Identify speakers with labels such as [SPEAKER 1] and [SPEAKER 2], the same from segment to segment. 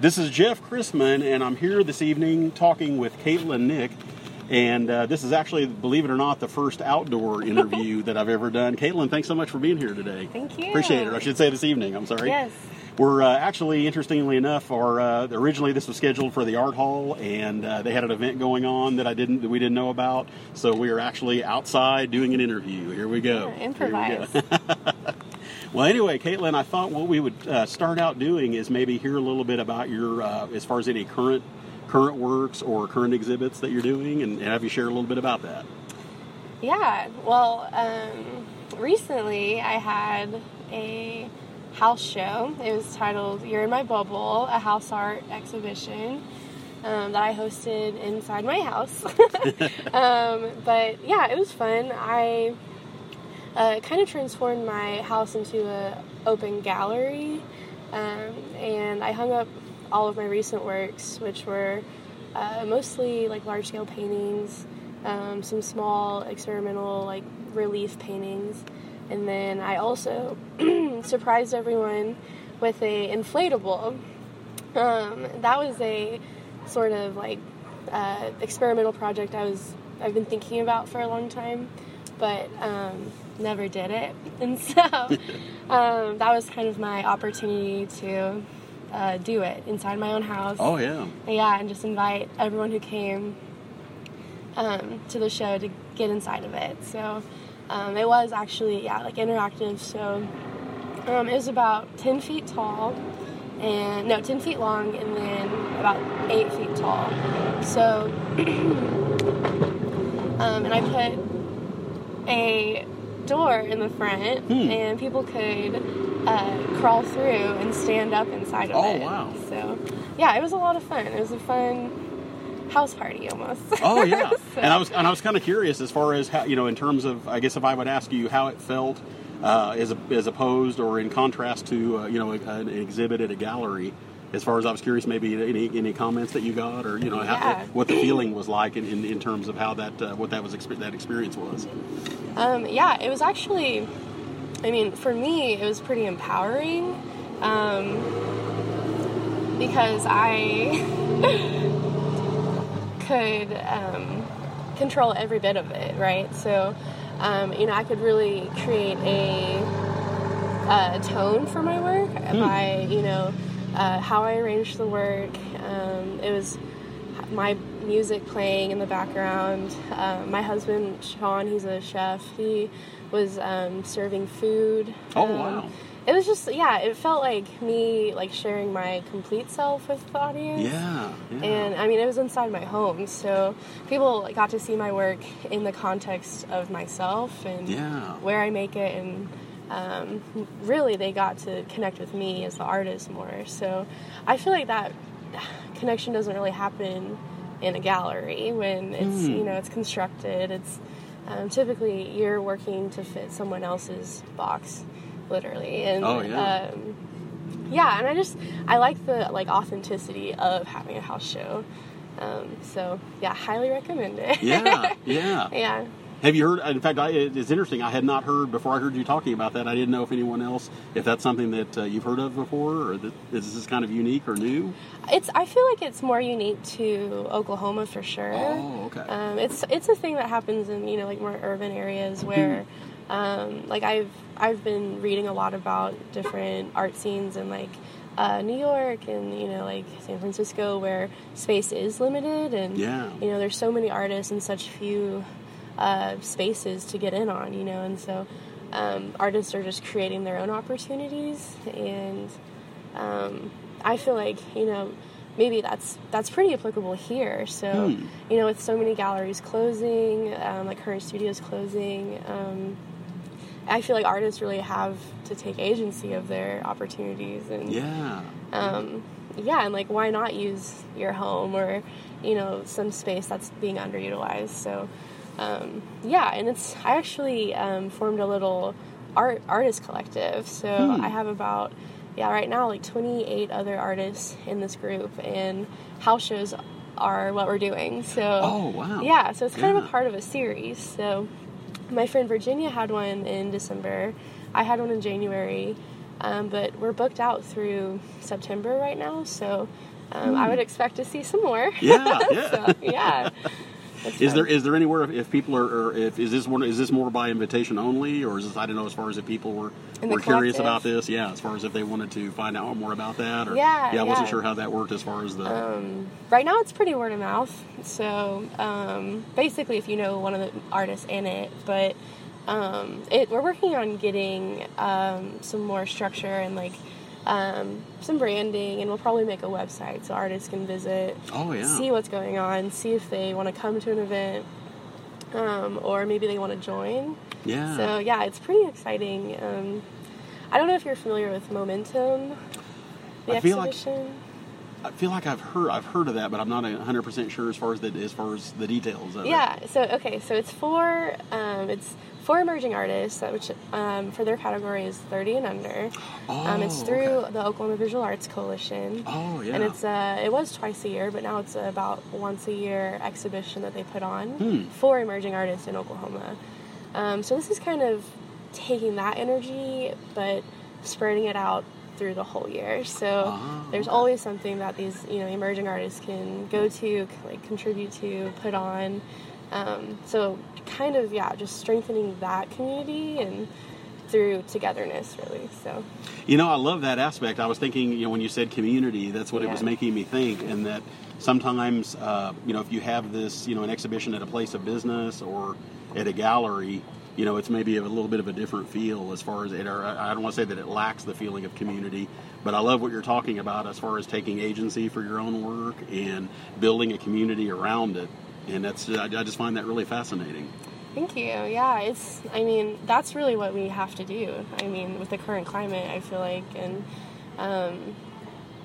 [SPEAKER 1] This is Jeff Chrisman, and I'm here this evening talking with Katelynn Knick. And uh, this is actually, believe it or not, the first outdoor interview that I've ever done. Katelynn, thanks so much for being here today.
[SPEAKER 2] Thank you.
[SPEAKER 1] Appreciate it. I should say this evening. I'm sorry.
[SPEAKER 2] Yes.
[SPEAKER 1] We're uh, actually, interestingly enough, our uh, originally this was scheduled for the art hall, and uh, they had an event going on that I didn't that we didn't know about. So we are actually outside doing an interview. Here we go.
[SPEAKER 2] Yeah, improvise.
[SPEAKER 1] Here we go. well, anyway, Katelynn, I thought what we would uh, start out doing is maybe hear a little bit about your, uh, as far as any current current works or current exhibits that you're doing, and have you share a little bit about that.
[SPEAKER 2] Yeah. Well, um, recently I had a house show. It was titled "You're in My Bubble," a house art exhibition. Um, that I hosted inside my house. um, but yeah, it was fun. I uh, kind of transformed my house into an open gallery, um, and I hung up all of my recent works, which were uh, mostly like large scale paintings, um, some small experimental like relief paintings, and then I also surprised everyone with a inflatable. Um, that was a sort of like uh, experimental project I was I've been thinking about for a long time, but um, never did it, and so um, that was kind of my opportunity to uh, do it inside my own house.
[SPEAKER 1] Oh yeah.
[SPEAKER 2] Yeah, and just invite everyone who came um, to the show to get inside of it. So um, it was actually yeah like interactive. So um, it was about ten feet tall, and no ten feet long, and then about eight feet tall. So um, and I put a door in the front,
[SPEAKER 1] Hmm.
[SPEAKER 2] and people could uh, crawl through and stand up inside of
[SPEAKER 1] Oh,
[SPEAKER 2] it.
[SPEAKER 1] wow.
[SPEAKER 2] So, yeah, it was a lot of fun. It was a fun house party almost.
[SPEAKER 1] Oh yeah,
[SPEAKER 2] So-
[SPEAKER 1] and I was and I was kind of curious as far as how you know in terms of I guess if I would ask you how it felt uh, as a, as opposed or in contrast to uh, you know an exhibit at a gallery. As far as I was curious, maybe any any comments that you got, or you know how,
[SPEAKER 2] Yeah.
[SPEAKER 1] what the feeling was like in, in, in terms of how that uh, what that was that experience was.
[SPEAKER 2] Um, yeah, it was actually, I mean, for me, it was pretty empowering um, because I could um, control every bit of it, right? So, um, you know, I could really create a, a tone for my work by, you know, uh, how I arranged the work. Um, it was my music playing in the background. Um, my husband Sean, he's a chef. He was um, serving food.
[SPEAKER 1] Oh,
[SPEAKER 2] Um,
[SPEAKER 1] wow.
[SPEAKER 2] It was just yeah. It felt like me like sharing my complete self with the audience.
[SPEAKER 1] Yeah, yeah.
[SPEAKER 2] And I mean, it was inside my home, so people got to see my work in the context of myself and
[SPEAKER 1] Yeah.
[SPEAKER 2] where I make it, and um, really they got to connect with me as the artist more. So I feel like that connection doesn't really happen in a gallery when it's
[SPEAKER 1] Hmm.
[SPEAKER 2] you know it's constructed. It's um, typically you're working to fit someone else's box, literally. And
[SPEAKER 1] Oh, yeah.
[SPEAKER 2] um, yeah, and I just I like the like authenticity of having a house show. Um, so yeah, highly recommend it.
[SPEAKER 1] yeah, yeah.
[SPEAKER 2] yeah.
[SPEAKER 1] Have you heard? In fact, I, it's interesting. I had not heard before. I heard you talking about that. I didn't know if anyone else, if that's something that uh, you've heard of before, or that is this kind of unique or new.
[SPEAKER 2] It's I feel like it's more unique to Oklahoma for sure.
[SPEAKER 1] Oh, okay.
[SPEAKER 2] Um, it's it's a thing that happens in you know like more urban areas where, um, like I've I've been reading a lot about different art scenes in like uh, New York and you know like San Francisco where space is limited and
[SPEAKER 1] Yeah.
[SPEAKER 2] you know there's so many artists and such few uh, spaces to get in on you know and so um, artists are just creating their own opportunities and um, I feel like you know maybe that's that's pretty applicable here. So
[SPEAKER 1] Hmm.
[SPEAKER 2] you know, with so many galleries closing, um, like current studios closing, um, I feel like artists really have to take agency of their opportunities and
[SPEAKER 1] Yeah.
[SPEAKER 2] um, yeah, and like why not use your home or you know some space that's being underutilized? So um, yeah, and it's I actually um, formed a little art artist collective. So
[SPEAKER 1] Hmm.
[SPEAKER 2] I have about yeah right now like 28 other artists in this group, and house shows are what we're doing. So
[SPEAKER 1] Oh, wow.
[SPEAKER 2] yeah, so it's kind of a part of a series. So my friend Virginia had one in December. I had one in January. Um, but we're booked out through September right now, so um, I would expect to see some more.
[SPEAKER 1] Yeah, yeah.
[SPEAKER 2] so, yeah. It's
[SPEAKER 1] Is
[SPEAKER 2] fun.
[SPEAKER 1] there is there anywhere if, if people are or if is this one is this more by invitation only or is this I don't know as far as if people were were curious about this yeah as far as if they wanted to find out more about that or
[SPEAKER 2] Yeah,
[SPEAKER 1] I wasn't
[SPEAKER 2] yeah.
[SPEAKER 1] sure how that worked as far as the
[SPEAKER 2] Um, right now, it's pretty word of mouth. So um, basically, if you know one of the artists in it, but um, it, we're working on getting um, some more structure and like um, some branding, and we'll probably make a website so artists can visit,
[SPEAKER 1] oh yeah
[SPEAKER 2] see what's going on, see if they want to come to an event, um, or maybe they want to join.
[SPEAKER 1] yeah
[SPEAKER 2] So yeah, it's pretty exciting. Um, I don't know if you're familiar with Momentum, the
[SPEAKER 1] I feel like-
[SPEAKER 2] exhibition.
[SPEAKER 1] I feel like I've heard I've heard of that but I'm not hundred percent sure as far as the as far as the details of it
[SPEAKER 2] Yeah. So okay. So it's for um, it's for emerging artists, which um, for their category is 30 and under. um, it's
[SPEAKER 1] Oh,
[SPEAKER 2] through
[SPEAKER 1] okay.
[SPEAKER 2] the Oklahoma Visual Arts Coalition.
[SPEAKER 1] oh yeah
[SPEAKER 2] And it's uh, it was twice a year, but now it's about once a year exhibition that they put on
[SPEAKER 1] Hmm.
[SPEAKER 2] for emerging artists in Oklahoma. Um, so this is kind of taking that energy, but spreading it out through the whole year. So
[SPEAKER 1] Ah,
[SPEAKER 2] there's always something that these you know emerging artists can go to, like contribute to, put on. Um, so kind of yeah, just strengthening that community and through togetherness really. So
[SPEAKER 1] You know, I love that aspect. I was thinking, you know, when you said community, that's what it was making me think, and that sometimes, uh, you know, if you have this, you know, an exhibition at a place of business or at a gallery, you know, it's maybe a little bit of a different feel as far as it. Or I don't want to say that it lacks the feeling of community, but I love what you're talking about as far as taking agency for your own work and building a community around it. And that's I, I just find that really fascinating.
[SPEAKER 2] Thank you. Yeah, it's. I mean, that's really what we have to do. I mean, with the current climate, I feel like, and um,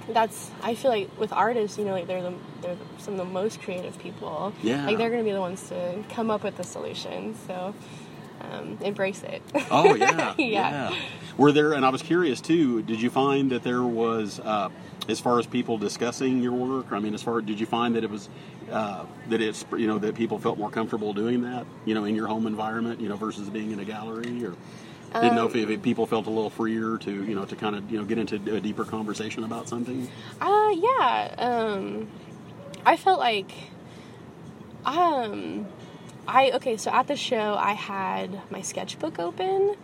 [SPEAKER 2] that's. I feel like with artists, you know, like they're the they're some of the most creative people.
[SPEAKER 1] Yeah.
[SPEAKER 2] Like they're going to be the ones to come up with the solution. So um, embrace it.
[SPEAKER 1] Oh yeah,
[SPEAKER 2] Yeah.
[SPEAKER 1] Were there? And I was curious too. Did you find that there was, uh, as far as people discussing your work? I mean, as far did you find that it was uh, that it's you know that people felt more comfortable doing that you know in your home environment you know versus being in a gallery or didn't know if, if people felt a little freer to you know to kind of you know get into a deeper conversation about something.
[SPEAKER 2] Uh, yeah. Um, I felt like, um, I okay. So at the show, I had my sketchbook open,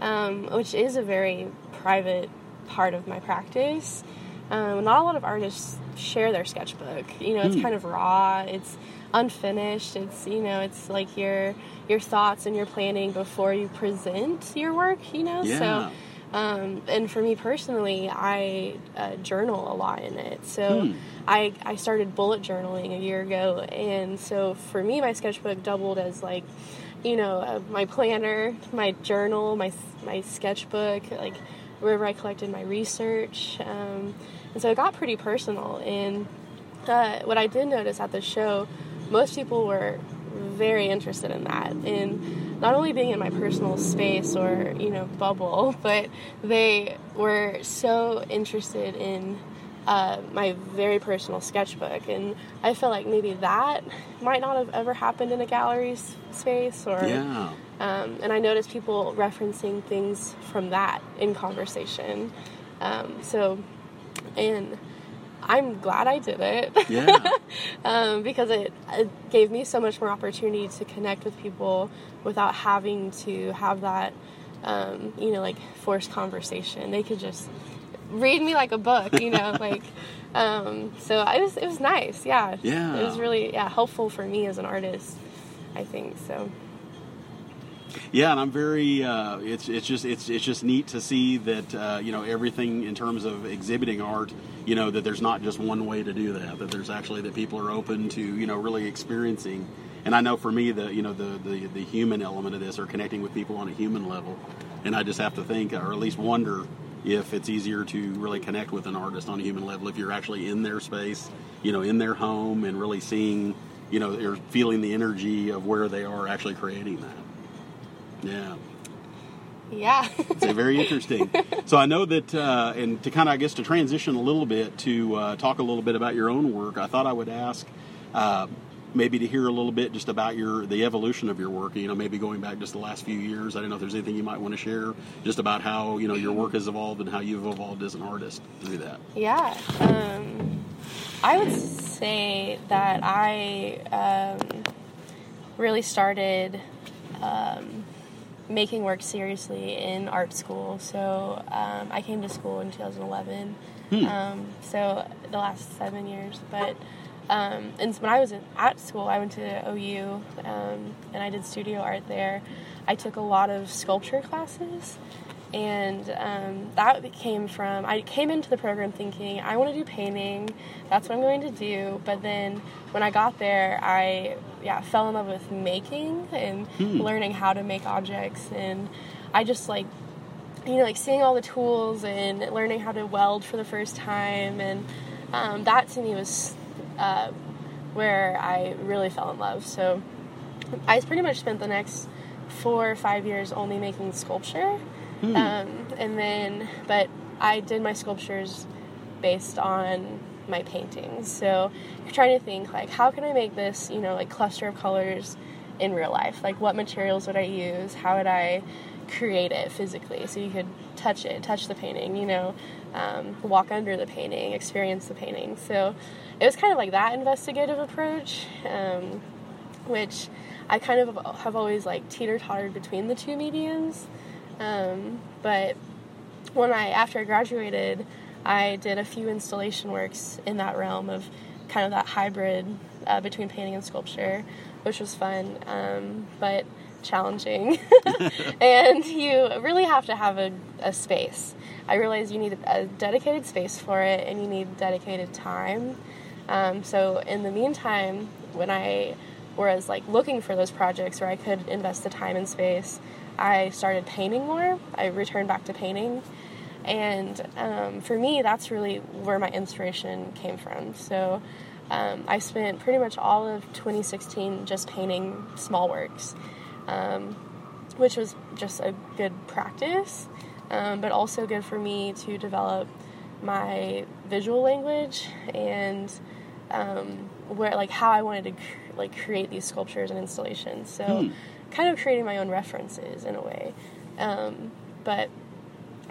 [SPEAKER 2] um, which is a very private part of my practice. Um, not a lot of artists share their sketchbook. You know, it's
[SPEAKER 1] Hmm.
[SPEAKER 2] kind of raw. It's unfinished. It's you know, it's like your your thoughts and your planning before you present your work. You know,
[SPEAKER 1] Yeah.
[SPEAKER 2] so. Um, and for me personally, I uh, journal a lot in it. So
[SPEAKER 1] Hmm.
[SPEAKER 2] I, I started bullet journaling a year ago. And so for me, my sketchbook doubled as like, you know, uh, my planner, my journal, my, my sketchbook, like wherever I collected my research. Um, and so it got pretty personal. And uh, what I did notice at the show, most people were very interested in that in not only being in my personal space or you know bubble but they were so interested in uh, my very personal sketchbook and i feel like maybe that might not have ever happened in a gallery s- space or
[SPEAKER 1] Yeah.
[SPEAKER 2] um, and I noticed people referencing things from that in conversation. Um, so, and I'm glad I did it.
[SPEAKER 1] Yeah.
[SPEAKER 2] um, because it, it gave me so much more opportunity to connect with people without having to have that, um, you know, like forced conversation. They could just read me like a book, you know, like. Um, so it was it was nice, yeah.
[SPEAKER 1] Yeah.
[SPEAKER 2] It was really yeah helpful for me as an artist. I think so.
[SPEAKER 1] Yeah, and I'm very. Uh, it's it's just it's it's just neat to see that uh, you know everything in terms of exhibiting art. You know that there's not just one way to do that. That there's actually that people are open to you know really experiencing. And I know for me the you know the the, the human element of this or connecting with people on a human level. And I just have to think or at least wonder if it's easier to really connect with an artist on a human level if you're actually in their space, you know, in their home and really seeing, you know, or feeling the energy of where they are actually creating that. Yeah,
[SPEAKER 2] Yeah.
[SPEAKER 1] it's very interesting. So I know that, uh, and to kind of, I guess, to transition a little bit to uh, talk a little bit about your own work, I thought I would ask, uh, maybe to hear a little bit just about your the evolution of your work. You know, maybe going back just the last few years. I don't know if there's anything you might want to share just about how you know your work has evolved and how you've evolved as an artist through that.
[SPEAKER 2] Yeah, um, I would say that I um, really started um, making work seriously in art school. So um, I came to school in 2011.
[SPEAKER 1] Hmm.
[SPEAKER 2] Um, so the last seven years, but um, and when I was in, at school, I went to OU um, and I did studio art there. I took a lot of sculpture classes, and um, that came from I came into the program thinking I want to do painting. That's what I'm going to do. But then when I got there, I yeah fell in love with making and
[SPEAKER 1] Hmm.
[SPEAKER 2] learning how to make objects, and I just like you know, like seeing all the tools and learning how to weld for the first time, and um, that to me was uh, where I really fell in love. So I pretty much spent the next four or five years only making sculpture, um, and then but I did my sculptures based on my paintings. So you're trying to think like, how can I make this, you know, like cluster of colors in real life? Like, what materials would I use? How would I create it physically so you could touch it, touch the painting, you know, um, walk under the painting, experience the painting. So it was kind of like that investigative approach, um, which I kind of have always like teeter tottered between the two mediums. Um, but when I after I graduated, I did a few installation works in that realm of kind of that hybrid uh, between painting and sculpture, which was fun, um, but challenging. and you really have to have a, a space. I realized you need a dedicated space for it, and you need dedicated time. Um, so in the meantime, when I was like looking for those projects where I could invest the time and space, I started painting more. I returned back to painting. And um, for me, that's really where my inspiration came from. So um, I spent pretty much all of 2016 just painting small works, um, which was just a good practice, um, but also good for me to develop my visual language and um, where like how I wanted to cr- like create these sculptures and installations. So
[SPEAKER 1] Hmm.
[SPEAKER 2] Kind of creating my own references in a way. Um, but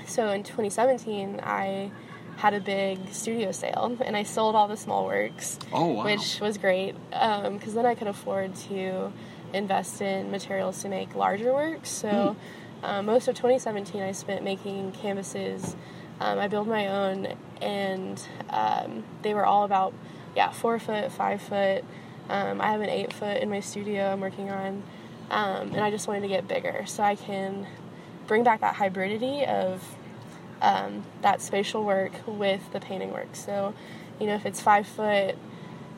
[SPEAKER 2] so in 2017, I had a big studio sale and I sold all the small works,
[SPEAKER 1] Oh wow!
[SPEAKER 2] which was great because then I could afford to invest in materials to make larger works. So uh, most of 2017 I spent making canvases. Um, I built my own, and um, they were all about yeah four foot, five foot. Um, I have an eight foot in my studio I'm working on, um, and I just wanted to get bigger so I can bring back that hybridity of um, that spatial work with the painting work. So, you know, if it's five foot,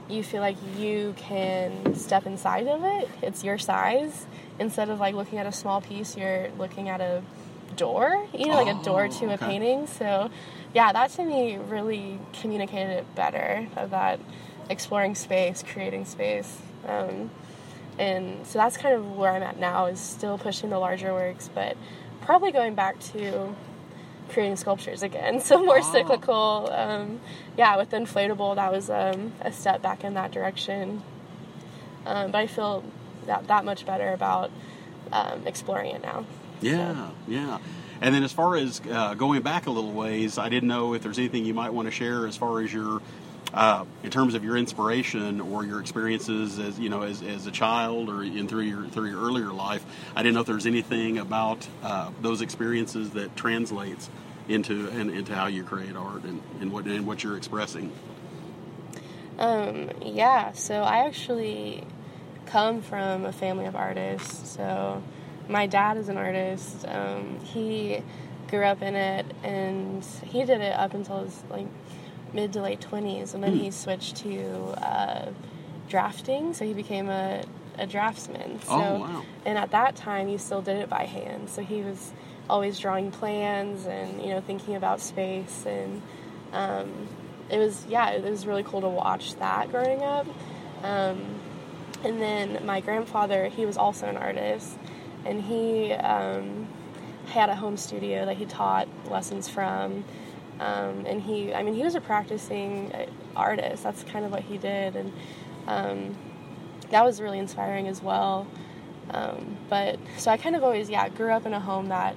[SPEAKER 2] you feel like you can step inside of it. It's your size. Instead of like looking at a small piece, you're looking at a door, you know, like a door
[SPEAKER 1] Oh,
[SPEAKER 2] to a painting. So, yeah, that to me really communicated it better of that exploring space, creating space. Um, and so that's kind of where I'm at now is still pushing the larger works, but probably going back to creating sculptures again. So more
[SPEAKER 1] Oh.
[SPEAKER 2] cyclical. Um, yeah, with inflatable, that was um, a step back in that direction. Um, but I feel that that much better about um, exploring it now.
[SPEAKER 1] Yeah, yeah. And then as far as uh, going back a little ways, I didn't know if there's anything you might want to share as far as your, uh, in terms of your inspiration or your experiences as you know as, as a child or in through your through your earlier life. I didn't know if there's anything about uh, those experiences that translates into and into how you create art and, and what and what you're expressing.
[SPEAKER 2] Um, yeah, so I actually come from a family of artists. So my dad is an artist. Um, he grew up in it, and he did it up until his like mid to late twenties, and then he switched to uh, drafting. So he became a a draftsman. So,
[SPEAKER 1] Oh, wow.
[SPEAKER 2] And at that time, he still did it by hand. So he was always drawing plans and you know thinking about space and. Um, it was yeah it was really cool to watch that growing up um, and then my grandfather he was also an artist and he um, had a home studio that he taught lessons from um, and he i mean he was a practicing uh, artist that's kind of what he did and um, that was really inspiring as well. Um, but so I kind of always, yeah, grew up in a home that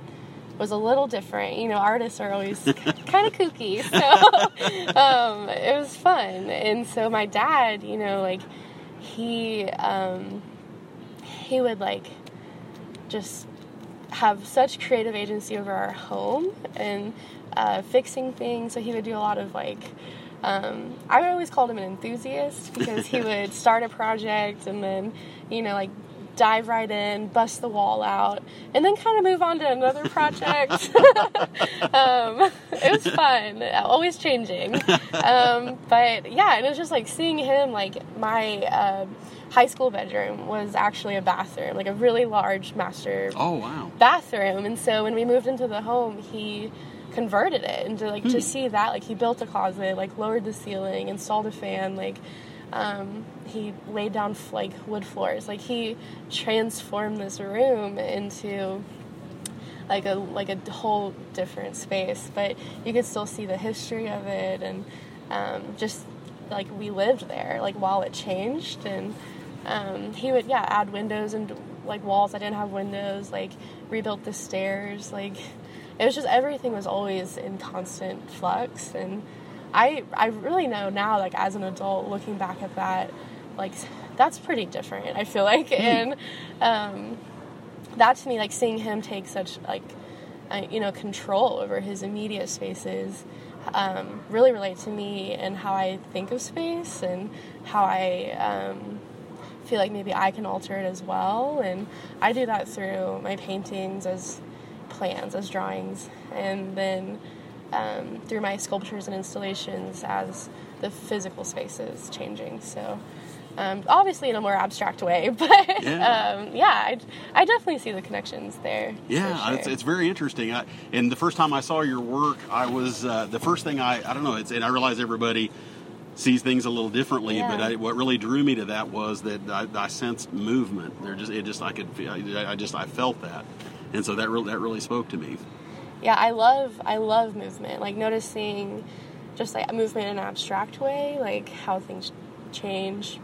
[SPEAKER 2] was a little different. You know, artists are always kind of kooky, so um, it was fun. And so my dad, you know, like he um, he would like just have such creative agency over our home and uh, fixing things. So he would do a lot of like. Um, I always called him an enthusiast because he would start a project and then, you know, like dive right in, bust the wall out, and then kind of move on to another project. um, it was fun, always changing. Um, but yeah, and it was just like seeing him, like my uh, high school bedroom was actually a bathroom, like a really large master
[SPEAKER 1] Oh wow.
[SPEAKER 2] bathroom. And so when we moved into the home, he converted it into like to see that like he built a closet, like lowered the ceiling, installed a fan, like um, he laid down like wood floors. Like he transformed this room into like a like a whole different space. But you could still see the history of it and um, just like we lived there like while it changed. And um, he would yeah add windows and like walls. That didn't have windows. Like rebuilt the stairs. Like it was just everything was always in constant flux and i i really know now like as an adult looking back at that like that's pretty different i feel like and um, that to me like seeing him take such like uh, you know control over his immediate spaces um, really relate to me and how I think of space and how I um, feel like maybe I can alter it as well. And I do that through my paintings as plans, as drawings, and then um, through my sculptures and installations as the physical spaces changing. So. Um, obviously, in a more abstract way, but
[SPEAKER 1] Yeah.
[SPEAKER 2] um, yeah, I, I definitely see the connections there.
[SPEAKER 1] Yeah,
[SPEAKER 2] sure.
[SPEAKER 1] it's, it's very interesting. I, and the first time I saw your work, I was uh, the first thing I I don't know. It's and I realize everybody sees things a little differently,
[SPEAKER 2] Yeah.
[SPEAKER 1] but I, what really drew me to that was that I, I sensed movement. There just it just I could feel, I, I just I felt that, and so that really that really spoke to me.
[SPEAKER 2] yeah i love i love movement. Like noticing just like movement in an abstract way like how things change.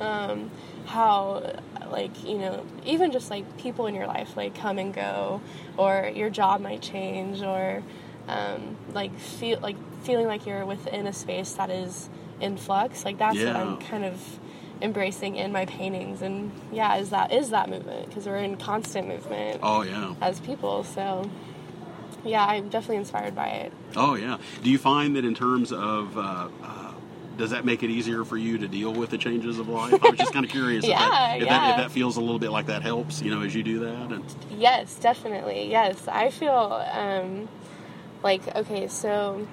[SPEAKER 2] Um, how like you know even just like people in your life like come and go or your job might change or um, like feel like feeling like you're within a space that is in flux. Like that's what i'm kind of embracing in my paintings and yeah is that is that movement because we're in constant movement
[SPEAKER 1] Oh yeah,
[SPEAKER 2] as people. So, yeah, I'm definitely inspired by it.
[SPEAKER 1] oh yeah. Do you find that in terms of uh, uh, does that make it easier for you to deal with the changes of life? I was just kind of curious if,
[SPEAKER 2] Yeah,
[SPEAKER 1] that, if, that, if that feels a little bit like that helps, you know, as you do that. And,
[SPEAKER 2] Yes, definitely. Yes, I feel um, like okay. So,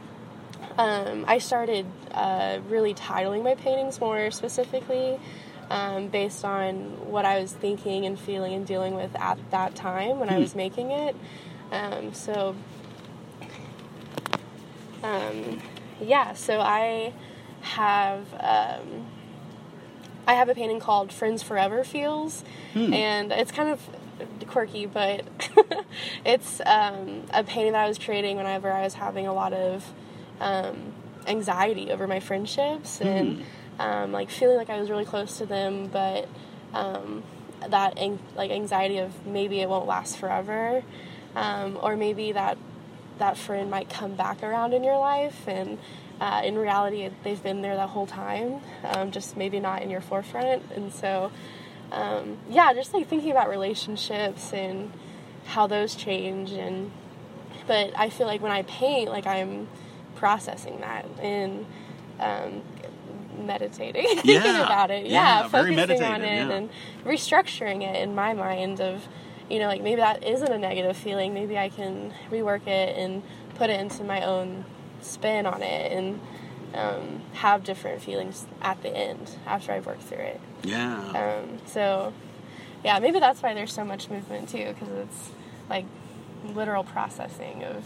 [SPEAKER 2] um, I started uh, really titling my paintings more specifically. Um, based on what I was thinking and feeling and dealing with at that time when I was making it. Um, so, um, yeah, so I have um, I have a painting called Friends Forever Feels, and it's kind of quirky, but it's um, a painting that I was creating whenever I was having a lot of um, anxiety over my friendships and um, like feeling like I was really close to them, but um, that ang- like anxiety of maybe it won't last forever, um, or maybe that that friend might come back around in your life and uh, in reality they've been there the whole time um, just maybe not in your forefront. And so um, yeah just like thinking about relationships and how those change and but i feel like when i paint like i'm processing that and um, meditating thinking
[SPEAKER 1] Yeah.
[SPEAKER 2] about it
[SPEAKER 1] Yeah,
[SPEAKER 2] yeah, focusing on it
[SPEAKER 1] yeah.
[SPEAKER 2] and restructuring it in my mind of you know like maybe that isn't a negative feeling maybe i can rework it and put it into my own spin on it and um, have different feelings at the end after i've worked through it
[SPEAKER 1] yeah.
[SPEAKER 2] um, so yeah maybe that's why there's so much movement too because it's like literal processing of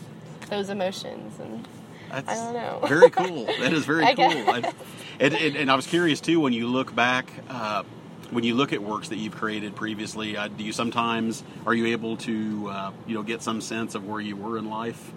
[SPEAKER 2] those emotions and
[SPEAKER 1] That's
[SPEAKER 2] I don't know.
[SPEAKER 1] very cool. That is very cool. I, and, and, and I was curious too when you look back, uh, when you look at works that you've created previously. Uh, do you sometimes are you able to uh, you know get some sense of where you were in life?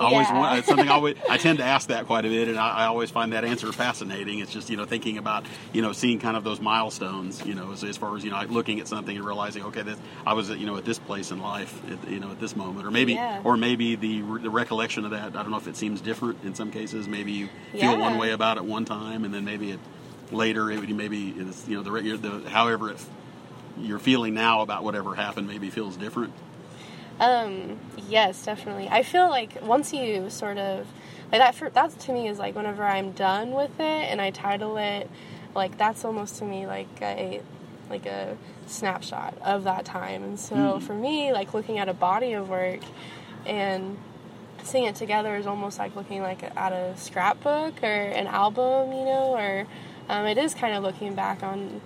[SPEAKER 1] I always
[SPEAKER 2] Yeah.
[SPEAKER 1] want, something I always I tend to ask that quite a bit, and I, I always find that answer fascinating. It's just you know thinking about you know seeing kind of those milestones, you know, as, as far as you know like looking at something and realizing okay, this, I was at, you know at this place in life, at, you know at this moment, or maybe
[SPEAKER 2] Yeah.
[SPEAKER 1] or maybe the the recollection of that. I don't know if it seems different in some cases. Maybe you feel
[SPEAKER 2] Yeah.
[SPEAKER 1] one way about it one time, and then maybe it later it would maybe it's you know the, the however it you're feeling now about whatever happened maybe feels different.
[SPEAKER 2] Um, yes, definitely. I feel like once you sort of like that. For, that to me is like whenever I'm done with it and I title it, like that's almost to me like a like a snapshot of that time. And so for me, like looking at a body of work and seeing it together is almost like looking like at a scrapbook or an album, you know, or um, it is kind of looking back on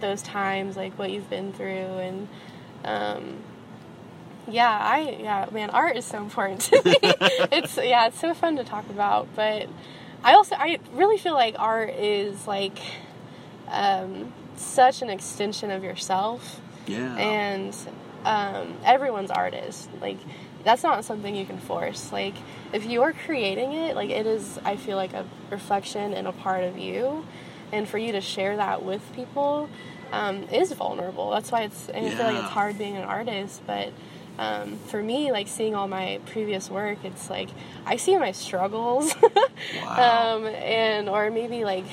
[SPEAKER 2] those times, like what you've been through, and um, yeah, I yeah, man, art is so important to me. it's yeah, it's so fun to talk about, but I also I really feel like art is like um, such an extension of yourself.
[SPEAKER 1] Yeah.
[SPEAKER 2] and um, everyone's artist like that's not something you can force. Like if you're creating it like it is i feel like a reflection and a part of you. And for you to share that with people um, is vulnerable. That's why it's and i feel like it's hard being an artist but um, for me like seeing all my previous work it's like i see my struggles
[SPEAKER 1] Wow.
[SPEAKER 2] um, and or maybe like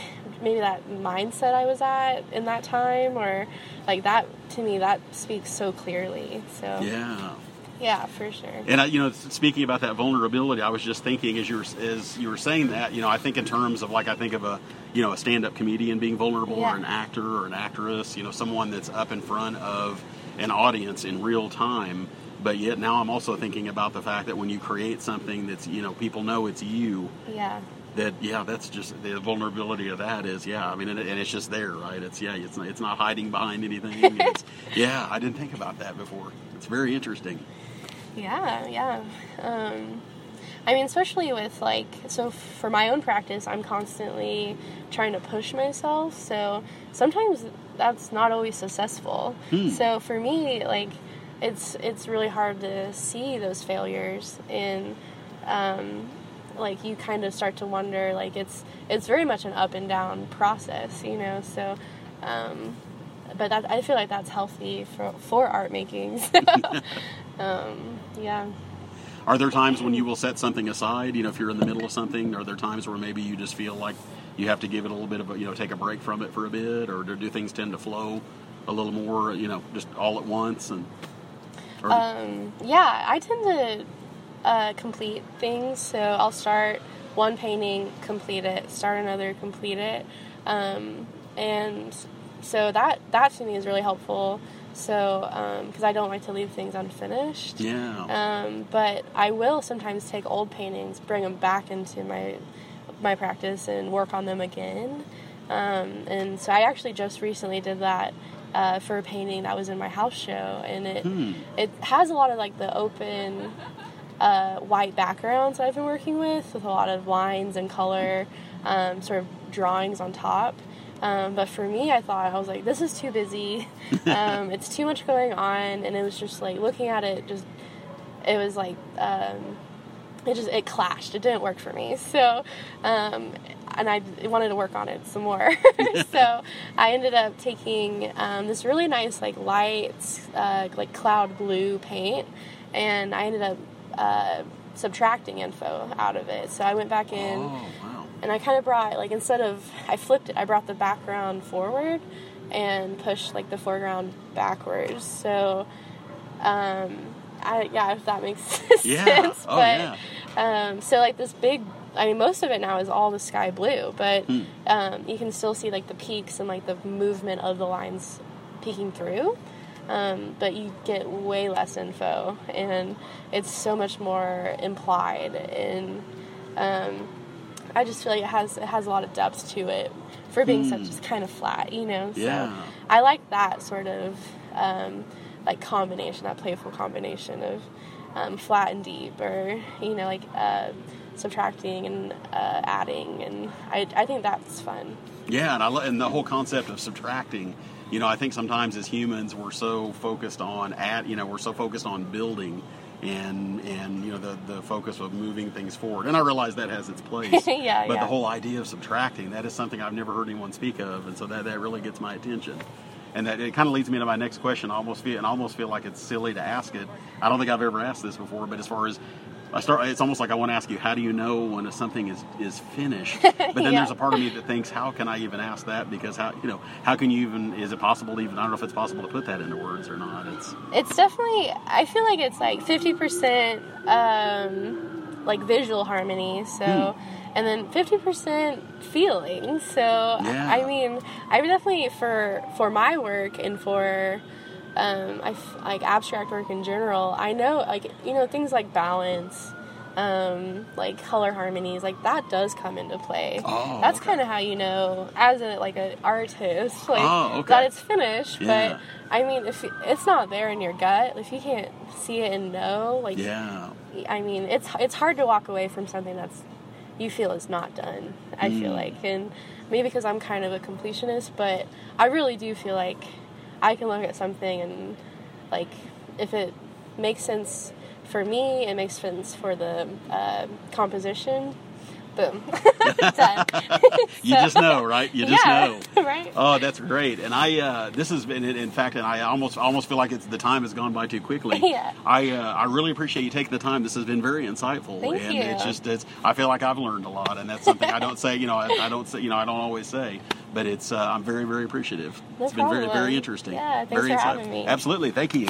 [SPEAKER 2] maybe that mindset I was at in that time, or like that to me that speaks so clearly. So
[SPEAKER 1] yeah.
[SPEAKER 2] yeah, for sure.
[SPEAKER 1] And I, you know, speaking about that vulnerability, I was just thinking as you were as you were saying that, you know, I think in terms of like I think of a you know a stand-up comedian being vulnerable,
[SPEAKER 2] Yeah.
[SPEAKER 1] or an actor or an actress, you know, someone that's up in front of an audience in real time. But yet now I'm also thinking about the fact that when you create something that's you know people know it's you,
[SPEAKER 2] Yeah,
[SPEAKER 1] that yeah, that's just the vulnerability of that is yeah. I mean, and, and it's just there, right? It's yeah, it's not, it's not hiding behind anything. Yeah, I didn't think about that before. It's very interesting.
[SPEAKER 2] yeah, yeah. Um, I mean, especially with like, so for my own practice, I'm constantly trying to push myself. So sometimes that's not always successful. So for me, like, it's it's really hard to see those failures and um, like you kind of start to wonder like it's it's very much an up and down process you know so um, but that, I feel like that's healthy for for art making um, yeah
[SPEAKER 1] Are there times when you will set something aside? You know, if you're in the middle of something, are there times where maybe you just feel like you have to give it a little bit of a, you know, take a break from it for a bit, or do do things tend to flow a little more, you know, just all at once? And
[SPEAKER 2] Um, yeah, I tend to uh, complete things. So I'll start one painting, complete it, start another, complete it, um, and so that that to me is really helpful. So because I don't like to leave things unfinished.
[SPEAKER 1] yeah,
[SPEAKER 2] Um, but I will sometimes take old paintings, bring them back into my my practice, and work on them again. Um, and so I actually just recently did that uh, for a painting that was in my house show, and it it has a lot of like the open uh, white backgrounds that I've been working with, with a lot of lines and color, um, sort of drawings on top. Um, but for me, I thought I was like, this is too busy. Um, it's too much going on, and it was just like looking at it, just it was like um, it just it clashed. It didn't work for me. So, um, and I wanted to work on it some more. so I ended up taking um, this really nice like light uh, like cloud blue paint, and I ended up uh, subtracting info out of it. So I went back in
[SPEAKER 1] oh wow,
[SPEAKER 2] and I kind of brought like instead of I flipped it, I brought the background forward and pushed like the foreground backwards. So, um, I yeah, if that makes
[SPEAKER 1] Yeah.
[SPEAKER 2] sense.
[SPEAKER 1] Oh,
[SPEAKER 2] but
[SPEAKER 1] yeah.
[SPEAKER 2] um, so like this big. I mean, most of it now is all the sky blue, but
[SPEAKER 1] Hmm.
[SPEAKER 2] um, you can still see like the peaks and like the movement of the lines peeking through. Um, but you get way less info, and it's so much more implied. And um, I just feel like it has it has a lot of depth to it for being such just kind of flat, you know. So
[SPEAKER 1] Hmm. Yeah.
[SPEAKER 2] I like that sort of um, like combination, that playful combination of um, flat and deep, or you know, like uh, subtracting and uh, adding, and I I think that's fun.
[SPEAKER 1] yeah, and I lo- and the whole concept of subtracting. You know, I think sometimes as humans we're so focused on at you know we're so focused on building and and you know the the focus of moving things forward. And I realize that has its place.
[SPEAKER 2] Yeah,
[SPEAKER 1] But
[SPEAKER 2] yeah.
[SPEAKER 1] the whole idea of subtracting that is something I've never heard anyone speak of, and so that that really gets my attention. And that it kind of leads me to my next question. I almost feel and I almost feel like it's silly to ask it. I don't think I've ever asked this before, but as far as I start, it's almost like I want to ask you, how do you know when something is is finished? But then
[SPEAKER 2] Yeah.
[SPEAKER 1] there's a part of me that thinks, how can I even ask that? Because how you know how can you even? Is it possible to even? I don't know if it's possible to put that into words or not. It's
[SPEAKER 2] It's definitely. I feel like it's like fifty percent um, like visual harmony. So, and then fifty percent feeling. So,
[SPEAKER 1] Yeah.
[SPEAKER 2] I mean, I would definitely for for my work and for um, I f- like abstract work in general. I know like you know things like balance. Um, like color harmonies, like that does come into play.
[SPEAKER 1] Oh,
[SPEAKER 2] That's
[SPEAKER 1] okay.
[SPEAKER 2] kind of how you know, as a like an artist, like
[SPEAKER 1] Oh, okay.
[SPEAKER 2] that it's finished.
[SPEAKER 1] Yeah.
[SPEAKER 2] But I mean, if it's not there in your gut, if you can't see it and know, like,
[SPEAKER 1] yeah.
[SPEAKER 2] I mean, it's it's hard to walk away from something that's you feel is not done. I feel
[SPEAKER 1] Mm.
[SPEAKER 2] like, and maybe because I'm kind of a completionist, but I really do feel like I can look at something and like if it makes sense for me, it makes sense for the uh, composition. Boom.
[SPEAKER 1] You just know, right? You just
[SPEAKER 2] yeah,
[SPEAKER 1] know.
[SPEAKER 2] right?
[SPEAKER 1] Oh, that's great. And I, uh, this has been, in fact, and I almost, almost feel like it's the time has gone by too quickly.
[SPEAKER 2] Yeah.
[SPEAKER 1] I, uh, I really appreciate you taking the time. This has been very insightful,
[SPEAKER 2] Thank
[SPEAKER 1] and
[SPEAKER 2] you.
[SPEAKER 1] it's just, it's. I feel like I've learned a lot, and that's something I don't say. You know, I, I don't say, you know, I don't always say, but it's. Uh, I'm very, very appreciative.
[SPEAKER 2] No
[SPEAKER 1] it's been very, very interesting.
[SPEAKER 2] Yeah, thanks
[SPEAKER 1] very
[SPEAKER 2] for
[SPEAKER 1] insightful.
[SPEAKER 2] having me.
[SPEAKER 1] Absolutely. Thank you.